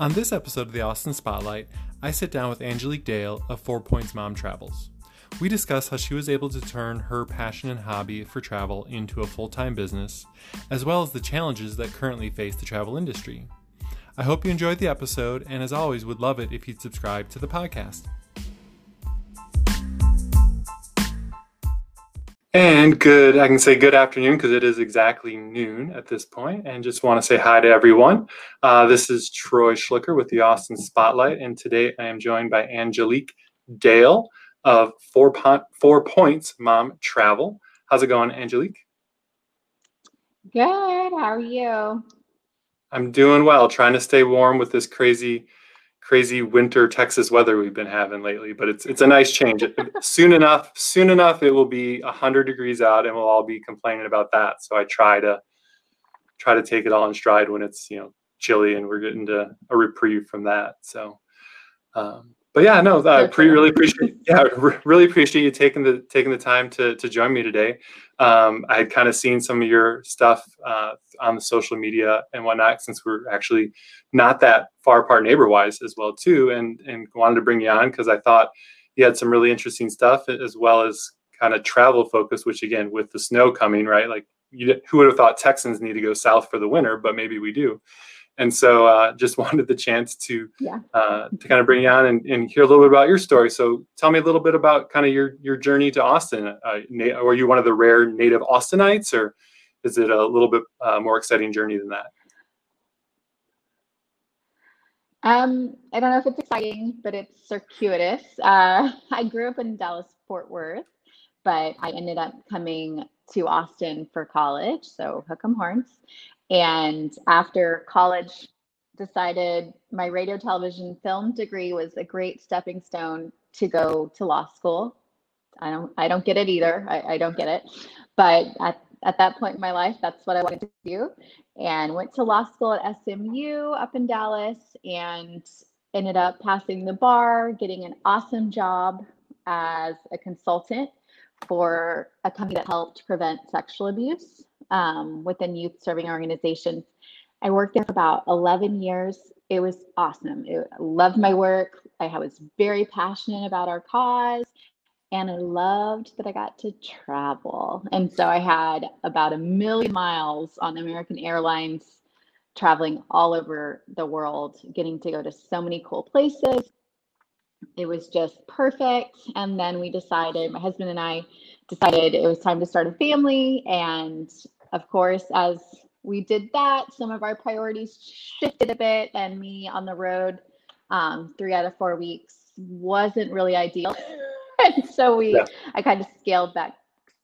On this episode of the Austin Spotlight, I sit down with Angelique Dale of Four Points Mom Travels. We discuss how she was able to turn her passion and hobby for travel into a full time business, as well as the challenges that currently face the travel industry. I hope you enjoyed the episode, and as always, would love it if you'd subscribe to the podcast. And good, I can say good afternoon because it is exactly noon at this point, and just want to say hi to everyone. Uh, this is Troy Schlicker with the Austin Spotlight, and today I am joined by Angelique Dale of Four, po- Four Points Mom Travel. How's it going, Angelique? Good. How are you? I'm doing well, trying to stay warm with this crazy crazy winter Texas weather we've been having lately, but it's it's a nice change. soon enough, soon enough, it will be hundred degrees out, and we'll all be complaining about that. So I try to try to take it all in stride when it's you know chilly and we're getting to a reprieve from that. So, um, but yeah, no, I pre- really appreciate yeah, really appreciate you taking the taking the time to to join me today. Um, I had kind of seen some of your stuff uh, on the social media and whatnot since we're actually not that far apart neighbor wise as well too, and and wanted to bring you on because I thought you had some really interesting stuff as well as kind of travel focus. Which again, with the snow coming, right? Like, you, who would have thought Texans need to go south for the winter? But maybe we do and so uh, just wanted the chance to yeah. uh, to kind of bring you on and, and, hear a little bit about your story. So tell me a little bit about kind of your your journey to Austin. Uh, na- were you one of the rare native Austinites, or is it a little bit uh, more exciting journey than that? Um, I don't know if it's exciting, but it's circuitous. Uh, I grew up in Dallas Fort Worth, but I ended up coming to Austin for college, so hook 'em horns. And after college, decided my radio, television, film degree was a great stepping stone to go to law school. I don't, I don't get it either. I, I don't get it, but at, at that point in my life, that's what I wanted to do. And went to law school at SMU up in Dallas, and ended up passing the bar, getting an awesome job as a consultant for a company that helped prevent sexual abuse um, within youth serving organizations. I worked there for about 11 years. It was awesome. It, I loved my work. I was very passionate about our cause. And I loved that I got to travel. And so I had about a million miles on American Airlines, traveling all over the world, getting to go to so many cool places. It was just perfect. And then we decided, my husband and I decided it was time to start a family. And of course, as we did that, some of our priorities shifted a bit, and me on the road um, three out of four weeks wasn't really ideal. and so we, yeah. I kind of scaled back,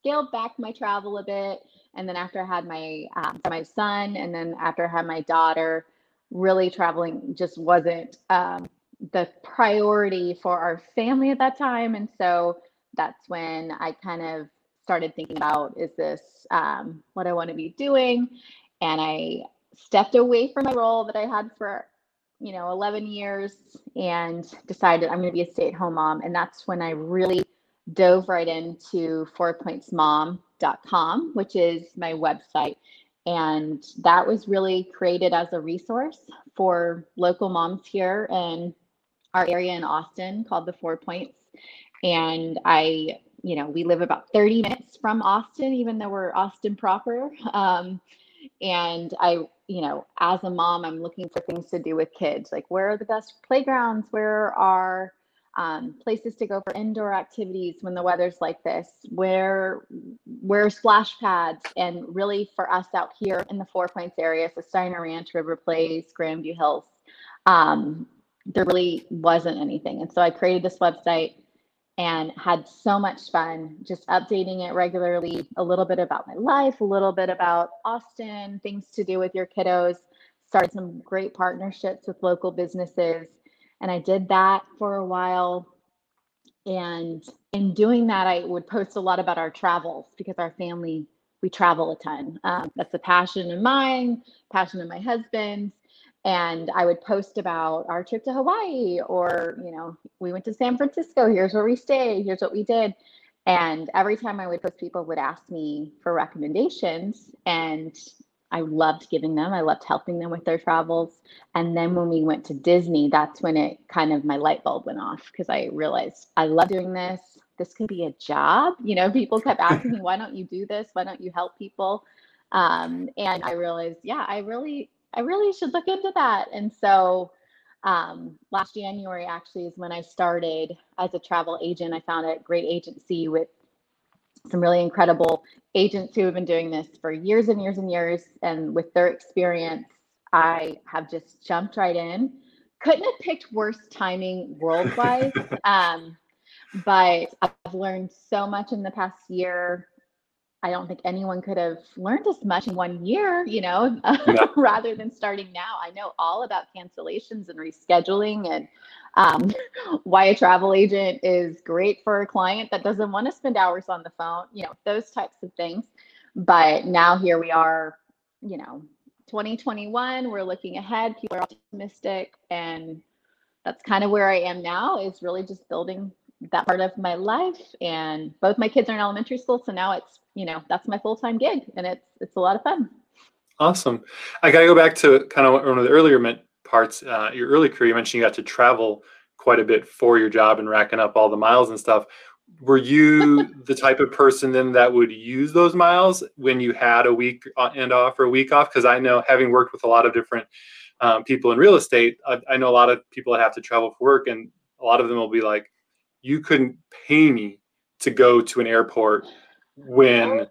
scaled back my travel a bit. And then after I had my um, my son, and then after I had my daughter, really traveling just wasn't um, the priority for our family at that time. And so that's when I kind of started thinking about is this um, what I want to be doing? And I stepped away from my role that I had for you know 11 years and decided I'm going to be a stay-at-home mom. And that's when I really dove right into fourpointsmom.com, which is my website. And that was really created as a resource for local moms here in our area in Austin called the Four Points. And I you know, we live about 30 minutes from Austin, even though we're Austin proper. Um, and I, you know, as a mom, I'm looking for things to do with kids. Like, where are the best playgrounds? Where are um, places to go for indoor activities when the weather's like this? Where, where splash pads? And really, for us out here in the Four Points area, so Steiner Ranch, River Place, Grandview Hills, um, there really wasn't anything. And so I created this website and had so much fun just updating it regularly a little bit about my life a little bit about austin things to do with your kiddos started some great partnerships with local businesses. And i did that for a while. And in doing that i would post a lot about our travels because our family we travel a ton. Um, that's a passion of mine passion of my husband's and I would post about our trip to Hawaii or, you know, we went to San Francisco, here's where we stayed, here's what we did. And every time I would post, people would ask me for recommendations. And I loved giving them. I loved helping them with their travels. And then when we went to Disney, that's when it kind of my light bulb went off because I realized I love doing this. This could be a job. You know, people kept asking me, why don't you do this? Why don't you help people? Um, and I realized, yeah, I really, I really should look into that. And so um, last January actually is when I started as a travel agent. I found a great agency with some really incredible agents who have been doing this for years and years and years. And with their experience, I have just jumped right in. Couldn't have picked worse timing worldwide. um, but I've learned so much in the past year. I don't think anyone could have learned as much in one year, you know, no. rather than starting now. I know all about cancellations and rescheduling and um, why a travel agent is great for a client that doesn't want to spend hours on the phone, you know, those types of things. But now here we are, you know, 2021, we're looking ahead, people are optimistic, and that's kind of where I am now is really just building that part of my life. And both my kids are in elementary school, so now it's you know that's my full time gig, and it's it's a lot of fun. Awesome. I got to go back to kind of one of the earlier parts. Uh, your early career, you mentioned you got to travel quite a bit for your job and racking up all the miles and stuff. Were you the type of person then that would use those miles when you had a week end off or a week off? Because I know, having worked with a lot of different um, people in real estate, I, I know a lot of people that have to travel for work, and a lot of them will be like, "You couldn't pay me to go to an airport when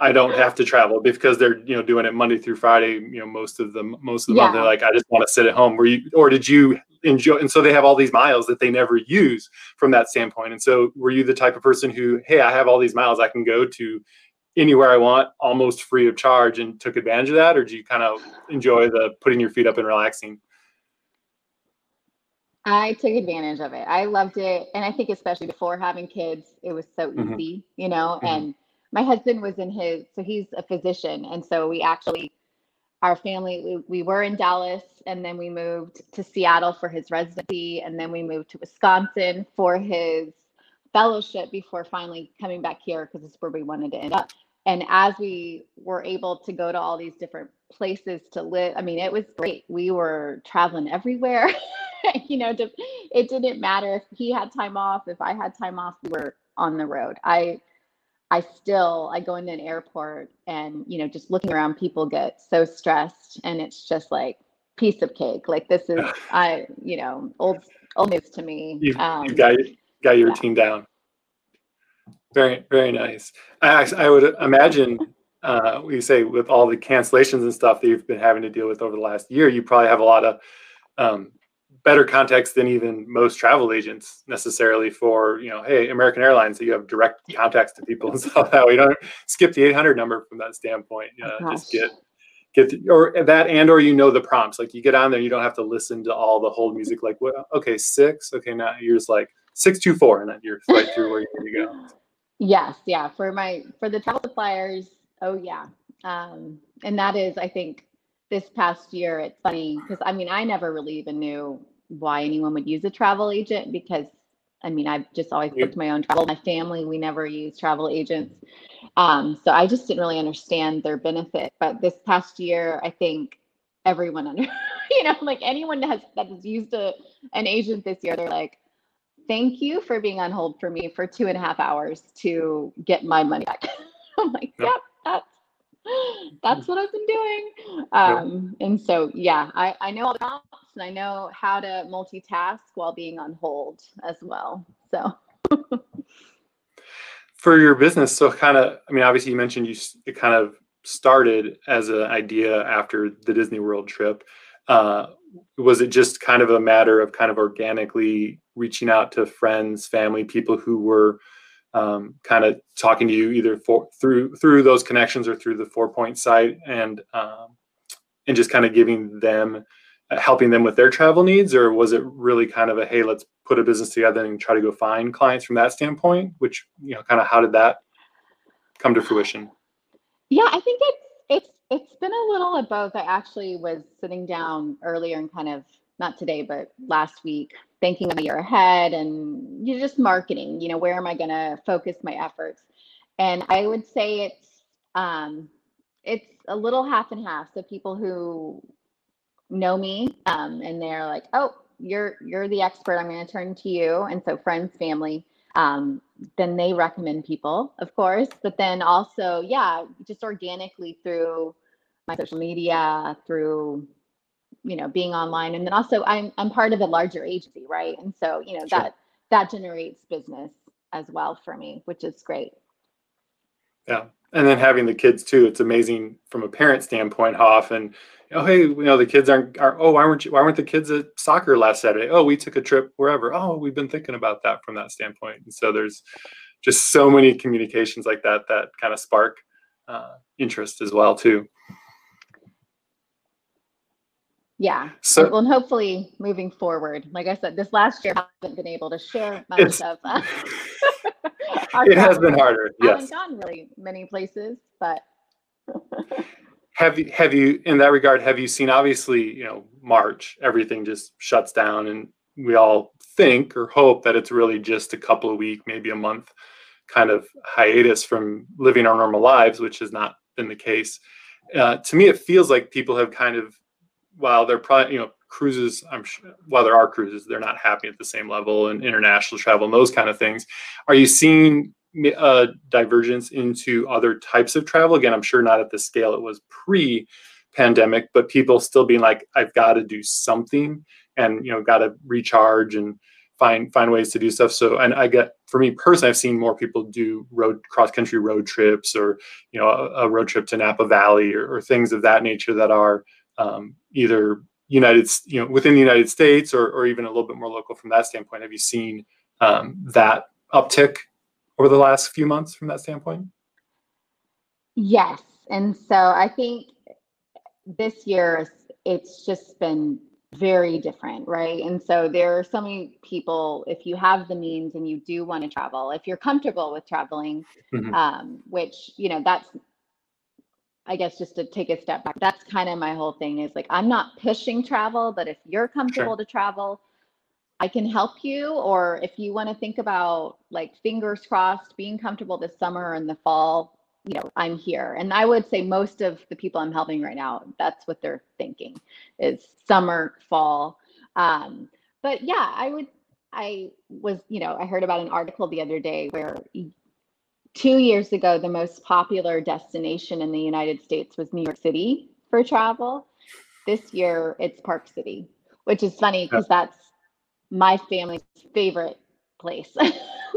I don't have to travel because they're you know doing it Monday through Friday. You know most of the most of the yeah. month they're like I just want to sit at home. Were you or did you enjoy? And so they have all these miles that they never use from that standpoint. And so were you the type of person who hey I have all these miles I can go to anywhere I want almost free of charge and took advantage of that, or do you kind of enjoy the putting your feet up and relaxing? I took advantage of it. I loved it. And I think especially before having kids, it was so mm-hmm. easy, you know, mm-hmm. and my husband was in his, so he's a physician. And so we actually, our family, we, we were in Dallas and then we moved to Seattle for his residency. And then we moved to Wisconsin for his fellowship before finally coming back here because it's where we wanted to end up. And as we were able to go to all these different places to live, I mean, it was great. We were traveling everywhere. you know, to, it didn't matter if he had time off, if I had time off, we were on the road. I I still I go into an airport and you know just looking around people get so stressed and it's just like piece of cake like this is I you know old old news to me. You, um, you got got your yeah. routine down. Very very nice. I I would imagine uh, we say with all the cancellations and stuff that you've been having to deal with over the last year, you probably have a lot of um, better context than even most travel agents necessarily for you know hey american airlines so you have direct contacts to people and stuff that way. You don't skip the 800 number from that standpoint oh, just get get the, or that and or you know the prompts. Like you get on there you don't have to listen to all the hold music like well, okay six okay now you're just like six two four and then you're right through where you need to go. Yes yeah for my for the travel suppliers oh yeah. Um and that is i think this past year, it's funny because I mean, I never really even knew why anyone would use a travel agent because I mean, I've just always booked my own travel. My family, we never use travel agents. Um, so I just didn't really understand their benefit. But this past year, I think everyone under, you know, like anyone that has that has used a an agent this year, they're like, thank you for being on hold for me for two and a half hours to get my money back. I'm like, yep, yep that's that's what I've been doing. Um, and so, yeah, I, I know all the and I know how to multitask while being on hold as well. So, for your business, so kind of, I mean, obviously, you mentioned you it kind of started as an idea after the Disney World trip. Uh, was it just kind of a matter of kind of organically reaching out to friends, family, people who were um, kind of talking to you either for, through through those connections or through the four point site and um, and just kind of giving them helping them with their travel needs or was it really kind of a hey let's put a business together and try to go find clients from that standpoint which you know kind of how did that come to fruition? Yeah i think it's it's it's been a little of both. I actually was sitting down earlier and kind of not today but last week thinking a year ahead and you're just marketing you know where am i going to focus my efforts? And i would say it's um, it's a little half and half. So people who know me um, and they're like, oh, you're you're the expert. I'm going to turn to you. And so friends, family, um, then they recommend people, of course. But then also, yeah, just organically through my social media, through you know being online, and then also I'm I'm part of a larger agency, right? And so you know Sure. that that generates business as well for me, which is great. Yeah. And then having the kids too, it's amazing from a parent standpoint how often, oh hey, you know, the kids aren't are oh why weren't you why weren't the kids at soccer last Saturday? Oh, we took a trip wherever. Oh, we've been thinking about that from that standpoint. And so there's just so many communications like that that kind of spark uh, interest as well too. Yeah. So well, and hopefully moving forward, like I said, this last year I haven't been able to share much of. Uh, it has been harder. I haven't gone really many places, but Have you have you in that regard, have you seen obviously, you know, March, everything just shuts down and we all think or hope that it's really just a couple of week, maybe a month kind of hiatus from living our normal lives, which has not been the case. Uh, to me, it feels like people have kind of, while they're probably, you know, cruises, I'm sure, while there are cruises, they're not happy at the same level and international travel and those kind of things. Are you seeing uh, divergence into other types of travel. Again, I'm sure not at the scale it was pre-pandemic, but people still being like, I've got to do something, and you know, got to recharge and find find ways to do stuff. So, and I get for me personally, I've seen more people do road cross country road trips, or you know, a, a road trip to Napa Valley, or, or things of that nature that are um, either United, you know, within the United States, or or even a little bit more local from that standpoint. Have you seen um, that uptick over the last few months from that standpoint? yes. And so I think this year it's just been very different, right? And so there are so many people, if you have the means and you do want to travel, if you're comfortable with traveling, Mhm. um, which, you know, that's, I guess, just to take a step back, that's kind of my whole thing is like, I'm not pushing travel, but if you're comfortable to travel, I can help you. Or if you want to think about like fingers crossed, being comfortable this summer and the fall, you know, I'm here. And I would say most of the people I'm helping right now, that's what they're thinking is summer, fall. Um, but yeah, I would, I was, you know, I heard about an article the other day where two years ago, the most popular destination in the United States was New York City for travel. This year, it's Park City, which is funny because that's my family's favorite place to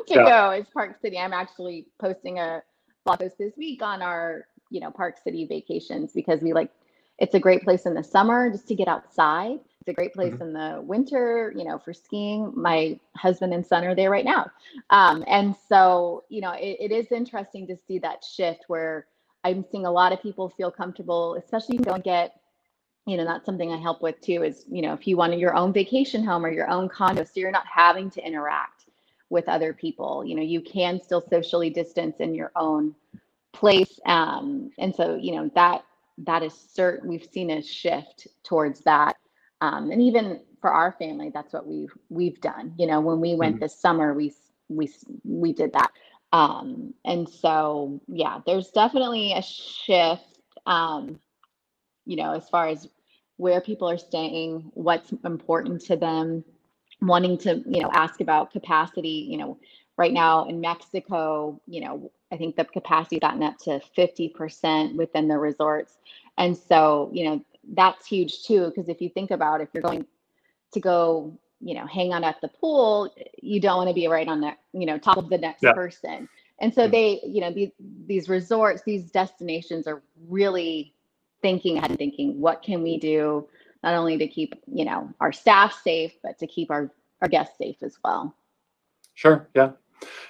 Yeah. go is Park City. I'm actually posting a blog post this week on our, you know, Park City vacations because we like it's a great place in the summer just to get outside. It's a great place Mhm. in the winter, you know, for skiing. My husband and son are there right now. Um, and so, you know, it, it is interesting to see that shift where I'm seeing a lot of people feel comfortable, especially if you don't get, you know, that's something I help with too is, you know, if you want your own vacation home or your own condo, so you're not having to interact with other people, you know, you can still socially distance in your own place. Um, and so, you know, that that is certain we've seen a shift towards that. Um, and even for our family, that's what we've we've done. You know, when we went Mhm. this summer, we we we did that. Um, and so, yeah, there's definitely a shift. Um, you know, as far as where people are staying, what's important to them, wanting to, you know, ask about capacity. You know, right now in Mexico, you know, I think the capacity gotten up to 50% within the resorts. And so, you know, that's huge too, because if you think about if you're going to go, you know, hang out at the pool, you don't want to be right on that, you know, top of the next Yeah. person. And so Mhm. they, you know, these these resorts, these destinations are really thinking ahead and thinking, what can we do not only to keep, you know, our staff safe, but to keep our our guests safe as well. Sure. Yeah.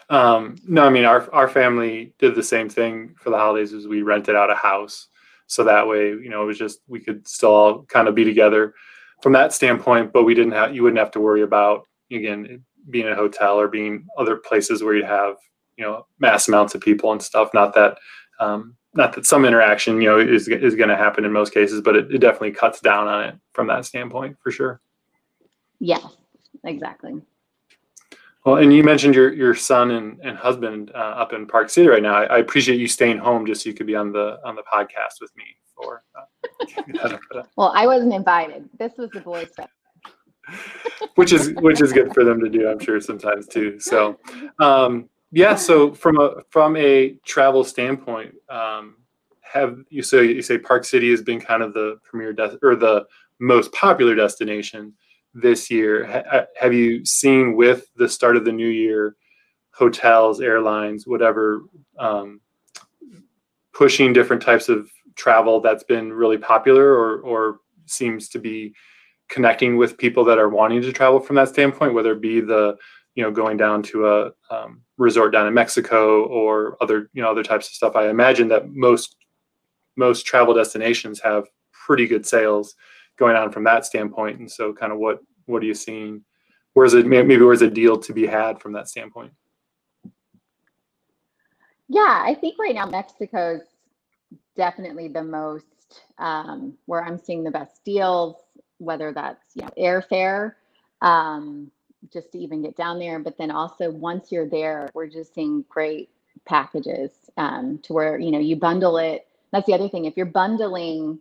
Um, no, I mean our our family did the same thing for the holidays as we rented out a house. So that way, you know, it was just we could still all kind of be together from that standpoint, but we didn't have you wouldn't have to worry about again being in a hotel or being other places where you'd have, you know, mass amounts of people and stuff. Not that um not that some interaction, you know, is is gonna happen in most cases, but it, it definitely cuts down on it from that standpoint for sure. Yeah, exactly. Well, and you mentioned your your son and, and husband uh, up in Park City right now. I, I, appreciate you staying home just so you could be on the on the podcast with me. For uh, well, I wasn't invited. This was the boys' trip. which is which is good for them to do, I'm sure sometimes too. So, um, yeah. So from a from a travel standpoint, um, have you say you say Park City has been kind of the premier de- or the most popular destination this year. Ha- have you seen with the start of the new year, hotels, airlines, whatever, um, pushing different types of travel that's been really popular or, or seems to be connecting with people that are wanting to travel from that standpoint, whether it be the you know going down to a um, resort down in Mexico or other you know other types of stuff. I imagine that most most travel destinations have pretty good sales going on from that standpoint. And so, kind of what what are you seeing? Where's it maybe where's a deal to be had from that standpoint? Yeah, I think right now Mexico's definitely the most um, where I'm seeing the best deals, whether that's you know airfare, um, just to even get down there, but then also once you're there, we're just seeing great packages um, to where you know you bundle it. That's the other thing. If you're bundling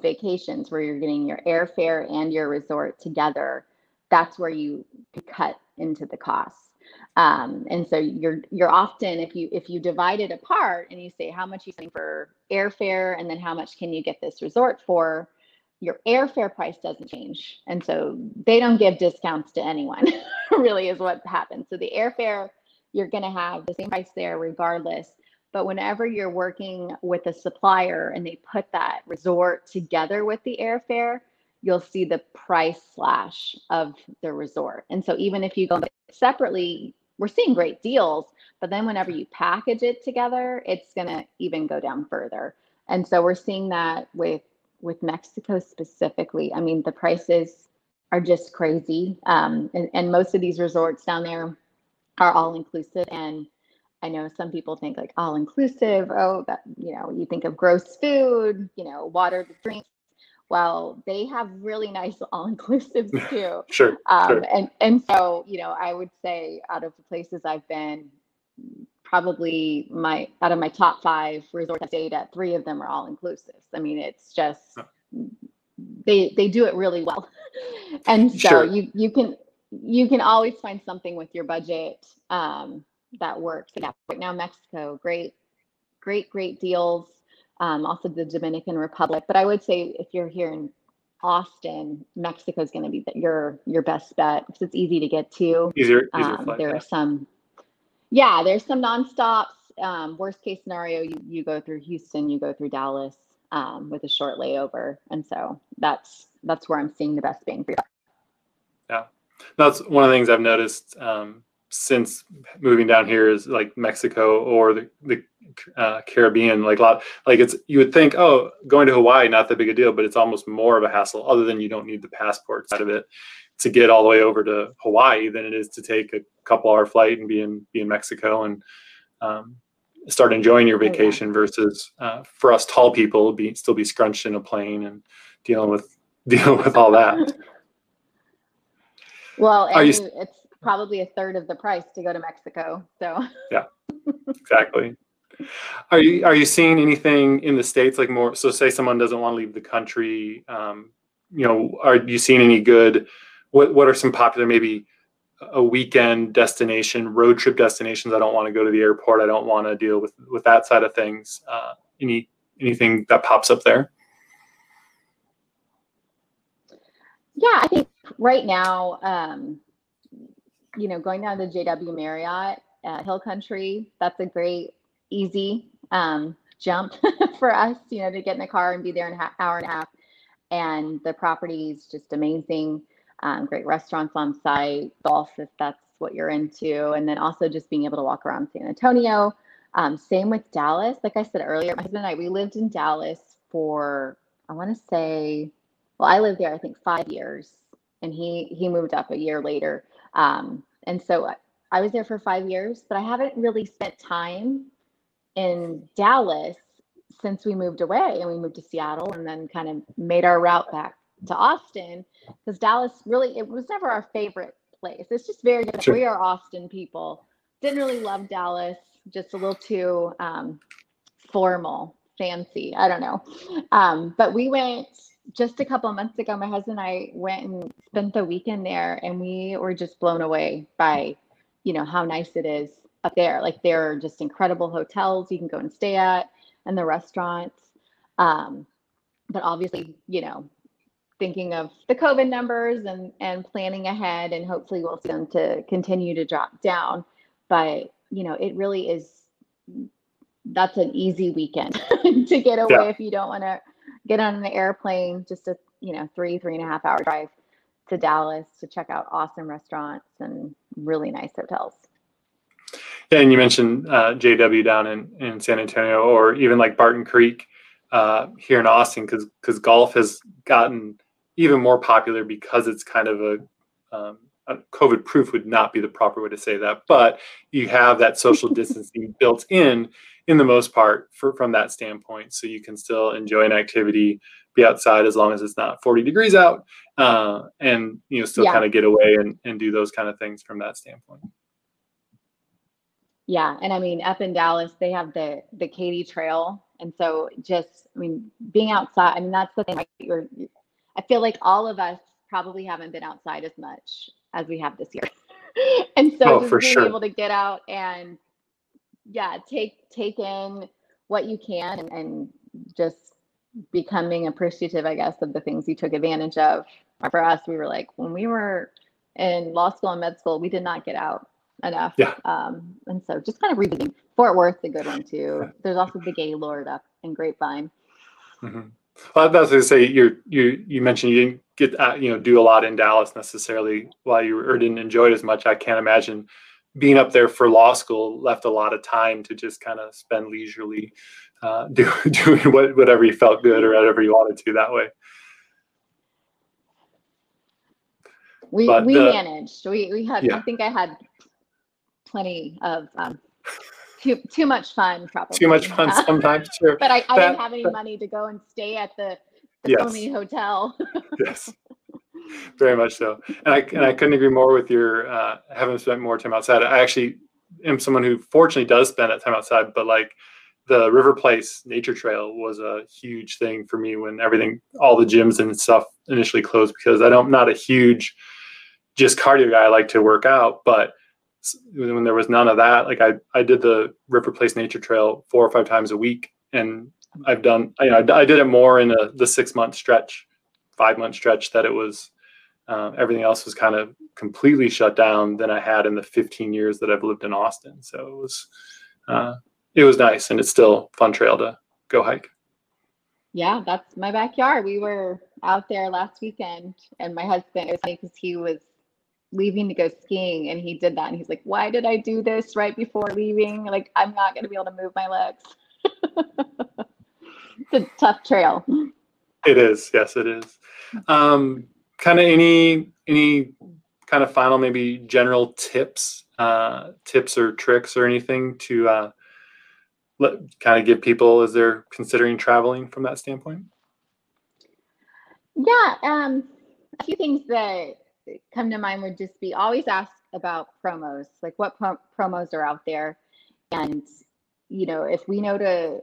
vacations where you're getting your airfare and your resort together, that's where you cut into the costs. Um, and so you're you're often if you if you divide it apart and you say how much you spend for airfare and then how much can you get this resort for, your airfare price doesn't change. And so they don't give discounts to anyone, really is what happens. So the airfare, you're gonna have the same price there regardless. But whenever you're working with a supplier and they put that resort together with the airfare, you'll see the price slash of the resort. And so even if you go separately, we're seeing great deals, but then whenever you package it together, it's going to even go down further. And so we're seeing that with with Mexico specifically. I mean, the prices are just crazy. Um, and, and most of these resorts down there are all inclusive and I know some people think like all inclusive. Oh, that you know, you think of gross food, you know, water to drink. Well, they have really nice all inclusives too. sure, um, sure. And and so you know, I would say out of the places I've been, probably my out of my top five resorts I've stayed at, three of them are all inclusives. I mean, it's just they they do it really well, and so sure. you you can you can always find something with your budget. Um, that works. Yeah, right now Mexico, great, great, great deals. Um, also the Dominican Republic, but I would say if you're here in Austin, Mexico is going to be the, your your best bet because it's easy to get to. Easier, easier um, there are some, yeah, there's some nonstops. Um, worst case scenario, you you go through Houston, you go through Dallas um, with a short layover, and so that's that's where I'm seeing the best bang for you. Yeah, that's one of the things I've noticed um, since moving down here is like Mexico or the, the uh, Caribbean. Like a lot, like it's you would think, oh, going to Hawaii not that big a deal, but it's almost more of a hassle. Other than you don't need the passport side of it to get all the way over to Hawaii than it is to take a couple hour flight and be in be in Mexico and um, start enjoying your vacation. Oh, yeah. Versus uh, for us tall people, be still be scrunched in a plane and dealing with dealing with all that. Well, and you, it's probably a third of the price to go to Mexico. So yeah, exactly. Are you are you seeing anything in the states like more? So say someone doesn't want to leave the country. Um, you know, are you seeing any good? What what are some popular maybe a weekend destination, road trip destinations? I don't want to go to the airport. I don't want to deal with with that side of things. Uh, any anything that pops up there? Yeah, I think right now um, you know, going down to JW Marriott, Hill Country, that's a great, easy um, jump for us, you know, to get in the car and be there in an hour and a half. And the property is just amazing. Um, great restaurants on site, golf if that's what you're into, and then also just being able to walk around San Antonio. Um, same with Dallas. Like I said earlier, my husband and I, we lived in Dallas for I want to say, well, I lived there I think five years, and he he moved up a year later. Um, and so I was there for five years, but I haven't really spent time in Dallas since we moved away and we moved to Seattle and then kind of made our route back to Austin because Dallas really, it was never our favorite place. It's just very different. Sure. We are Austin people. Didn't really love Dallas, just a little too um, formal, fancy. I don't know. Um, but we went just a couple of months ago. My husband and I went and spent the weekend there, and we were just blown away by, you know, how nice it is up there. Like there are just incredible hotels you can go and stay at, and the restaurants. Um, but obviously, you know, thinking of the COVID numbers and and planning ahead, and hopefully we'll see them to continue to drop down. But you know, it really is. That's an easy weekend to get away Yeah. if you don't want to get on an airplane. Just a you know three three and a half hour drive to Dallas to check out awesome restaurants and really nice hotels. Yeah, and you mentioned uh, JW down in, in San Antonio, or even like Barton Creek uh, here in Austin, because because golf has gotten even more popular because it's kind of a, um, COVID proof would not be the proper way to say that, but you have that social distancing built in in the most part for, from that standpoint, so you can still enjoy an activity, be outside as long as it's not 40 degrees out, uh, and you know still Yeah. kind of get away and, and do those kind of things from that standpoint. Yeah, and I mean up in Dallas they have the the Katy Trail, and so just I mean being outside. I mean that's the thing. Like I feel like all of us probably haven't been outside as much as we have this year, and so Oh, just for being sure. able to get out and yeah, take take in what you can and, and just becoming appreciative, I guess, of the things you took advantage of. For us, we were like when we were in law school and med school, we did not get out enough. Yeah. Um, and so just kind of revisiting. Fort Worth's a good one too. There's also the Gaylord up in Grapevine. Mhm. Well, that's to say you're you you mentioned you didn't get uh, you know do a lot in Dallas necessarily while you or didn't enjoy it as much. I can't imagine being up there for law school left a lot of time to just kind of spend leisurely uh, do, doing what, whatever you felt good or whatever you wanted to that way. We But we the- managed. We we had. Yeah. I think I had plenty of um, too too much fun. Probably Too much fun sometimes, sure. but I, I That- didn't have any that- money to go and stay at the, the Yes. hotel. yes very much so and i and i couldn't agree more with your uh having spent more time outside i actually am someone who fortunately does spend that time outside but like the river place nature trail was a huge thing for me when everything all the gyms and stuff initially closed because i don't I'm not a huge just cardio guy i like to work out but when there was none of that like i i did the river place nature trail four or five times a week and i've done you know i, I did it more in a, the six month stretch five month stretch that it was uh, everything else was kind of completely shut down than I had in the 15 years that I've lived in Austin. So it was uh, it was nice, and it's still fun trail to go hike. Yeah, that's my backyard. We were out there last weekend, and my husband, it was funny because he was leaving to go skiing, and he did that. And he's like, Why did I do this right before leaving? Like, I'm not going to be able to move my legs. it's a tough trail. It is, yes, it is. Um, kind of any any kind of final maybe general tips, uh, tips or tricks or anything to uh, let kind of give people as they're considering traveling from that standpoint. Yeah, um, a few things that come to mind would just be always ask about promos, like what pro- promos are out there, and you know if we know to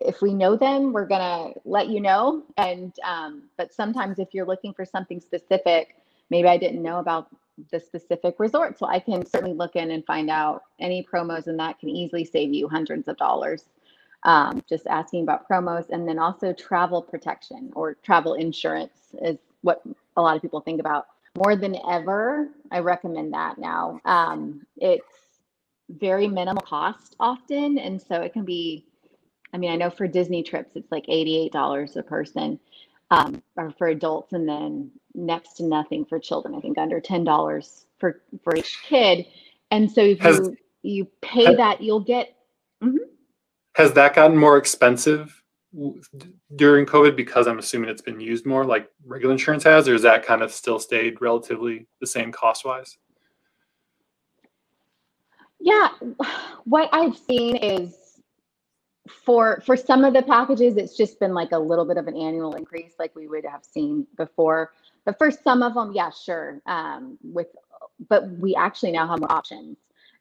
if we know them, we're gonna let you know. And um, but sometimes if you're looking for something specific, maybe I didn't know about the specific resort, so I can certainly look in and find out. Any promos, and that can easily save you hundreds of dollars. Um, just asking about promos and then also travel protection or travel insurance is what a lot of people think about. More than ever i recommend that now. Um, it's very minimal cost often and so it can be i mean i know for disney trips it's like $88 a person um, or for adults and then next to nothing for children i think under $10 for for each kid and so if Has- you you pay has- that you'll get Has that gotten more expensive during COVID because I'm assuming it's been used more like regular insurance has, or has that kind of still stayed relatively the same cost wise? Yeah, what I've seen is for for some of the packages, it's just been like a little bit of an annual increase, like we would have seen before. But for some of them, yeah, sure. Um, with but we actually now have more options.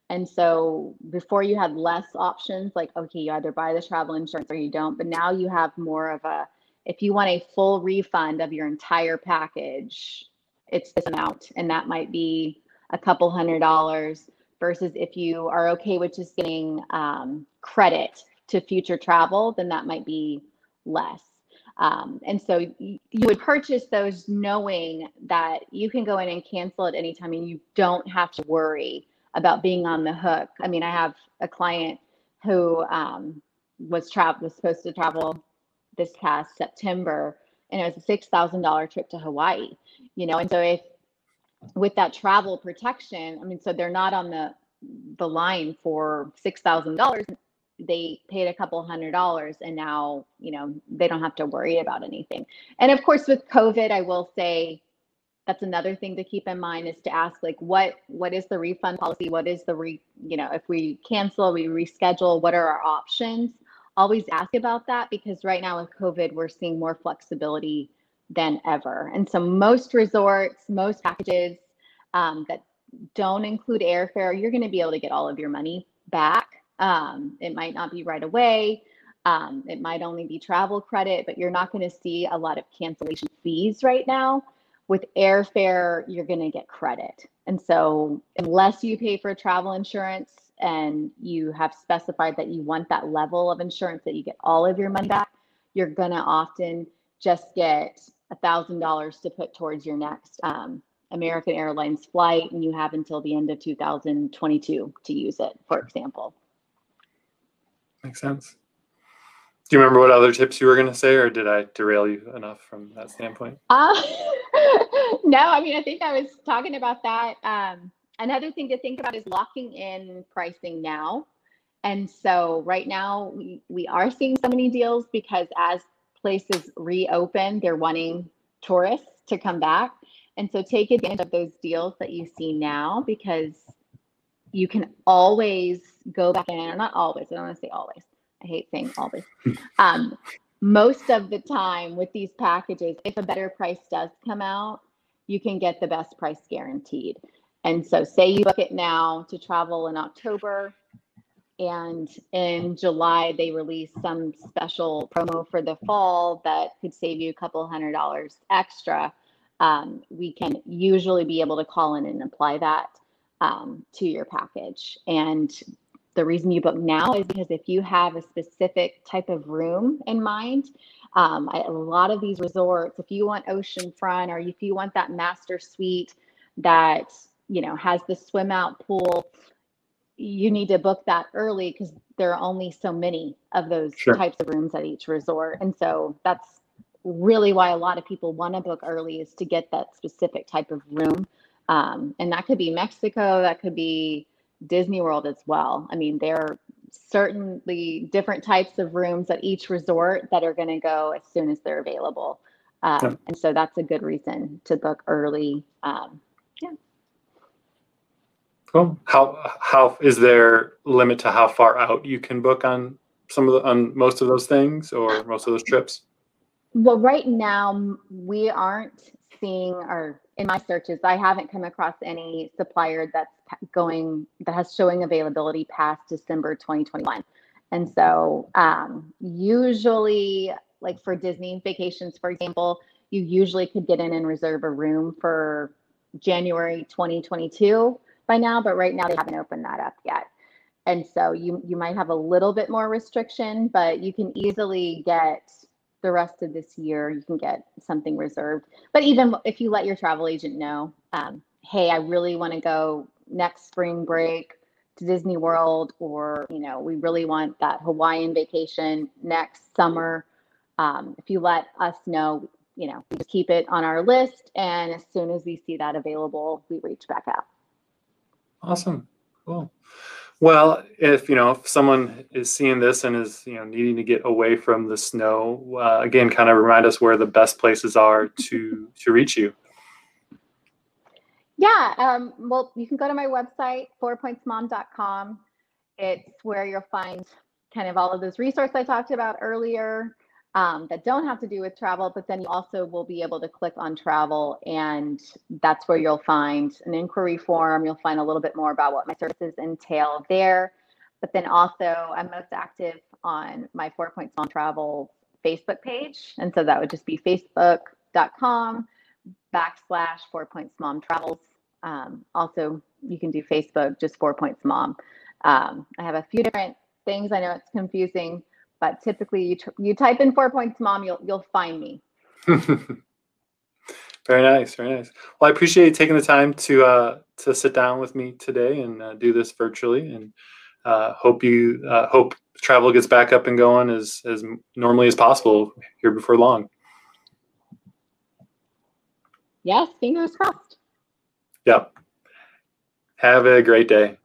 And so before you had less options, like, okay, you either buy the travel insurance or you don't, but now you have more of a, if you want a full refund of your entire package, it's this amount. And that might be a couple hundred dollars versus if you are okay with just getting um, credit to future travel, then that might be less. Um, and so you, would purchase those knowing that you can go in and cancel at any time and you don't have to worry about being on the hook. I mean, I have a client who um, was travel was supposed to travel this past September, and it was a six thousand dollar trip to Hawaii. You know, and so if with that travel protection, I mean, so they're not on the the line for six thousand dollars they paid a couple hundred dollars and now you know they don't have to worry about anything. And of course with covid i will say that's another thing to keep in mind is to ask like what what is the refund policy? What is the re you know if we cancel we reschedule what are our options? Always ask about that because right now with covid we're seeing more flexibility than ever. And so most resorts most packages um, that don't include airfare you're going to be able to get all of your money back um, it might not be right away. Um, it might only be travel credit, but you're not going to see a lot of cancellation fees right now. With airfare, you're going to get credit. And so, unless you pay for travel insurance and you have specified that you want that level of insurance that you get all of your money back, you're going to often just get a $1,000 to put towards your next um, American Airlines flight, and you have until the end of 2022 to use it, for example. Makes sense. Do you remember what other tips you were going to say, or did I derail you enough from that standpoint? Uh, no, I mean, I think I was talking about that. Um, another thing to think about is locking in pricing now. And so right now we, we are seeing so many deals because as places reopen, they're wanting tourists to come back. And so take advantage of those deals that you see now because you can always go back in, or not always, I don't want to say always. I hate saying always. Um, most of the time with these packages, if a better price does come out, you can get the best price guaranteed. And so, say you book it now to travel in October, and in July they release some special promo for the fall that could save you a couple hundred dollars extra. Um, we can usually be able to call in and apply that um, to your package. And the reason you book now is because if you have a specific type of room in mind, um, a lot of these resorts, if you want oceanfront or if you want that master suite that you know has the swim out pool, you need to book that early because there are only so many of those sure. types of rooms at each resort, and so that's really why a lot of people want to book early is to get that specific type of room um, and that could be Mexico, that could be Disney World as well. I mean, there are certainly different types of rooms at each resort that are going to go as soon as they're available. Um, yeah. And so that's a good reason to book early. Um, yeah. Cool. How how is there limit to how far out you can book on some of the on most of those things or most of those trips? Well, right now we aren't seeing or in my searches, I haven't come across any supplier that's going that has showing availability past December 2021. And so, um, usually, like for Disney vacations, for example, you usually could get in and reserve a room for January 2022 by now, but right now they haven't opened that up yet. And so you you might have a little bit more restriction, but you can easily get the rest of this year, you can get something reserved. But even if you let your travel agent know, um, hey, I really want to go next spring break to Disney World, or you know, we really want that Hawaiian vacation next summer. Um, if you let us know, you know, we just keep it on our list, and as soon as we see that available, we reach back out. Awesome, cool. Well, if you know if someone is seeing this and is you know needing to get away from the snow, uh, again, kind of remind us where the best places are to to reach you. Yeah, um, well, you can go to my website, fourpointsmom.com. It's where you'll find kind of all of those resources I talked about earlier. Um, that don't have to do with travel, but then you also will be able to click on travel, and that's where you'll find an inquiry form. You'll find a little bit more about what my services entail there. But then also, I'm most active on my Four Points Mom Travel Facebook page. And so that would just be facebook.com backslash Four Points Mom Travels. Um, also, you can do Facebook, just Four Points Mom. Um, I have a few different things. I know it's confusing, but typically you, tr- you type in Four Points Mom, you'll, you'll find me. very nice, very nice. Well, I appreciate you taking the time to uh, to sit down with me today and uh, do this virtually, and uh, hope you uh, hope travel gets back up and going as as normally as possible here before long. Yes, fingers crossed. Yep. Have a great day.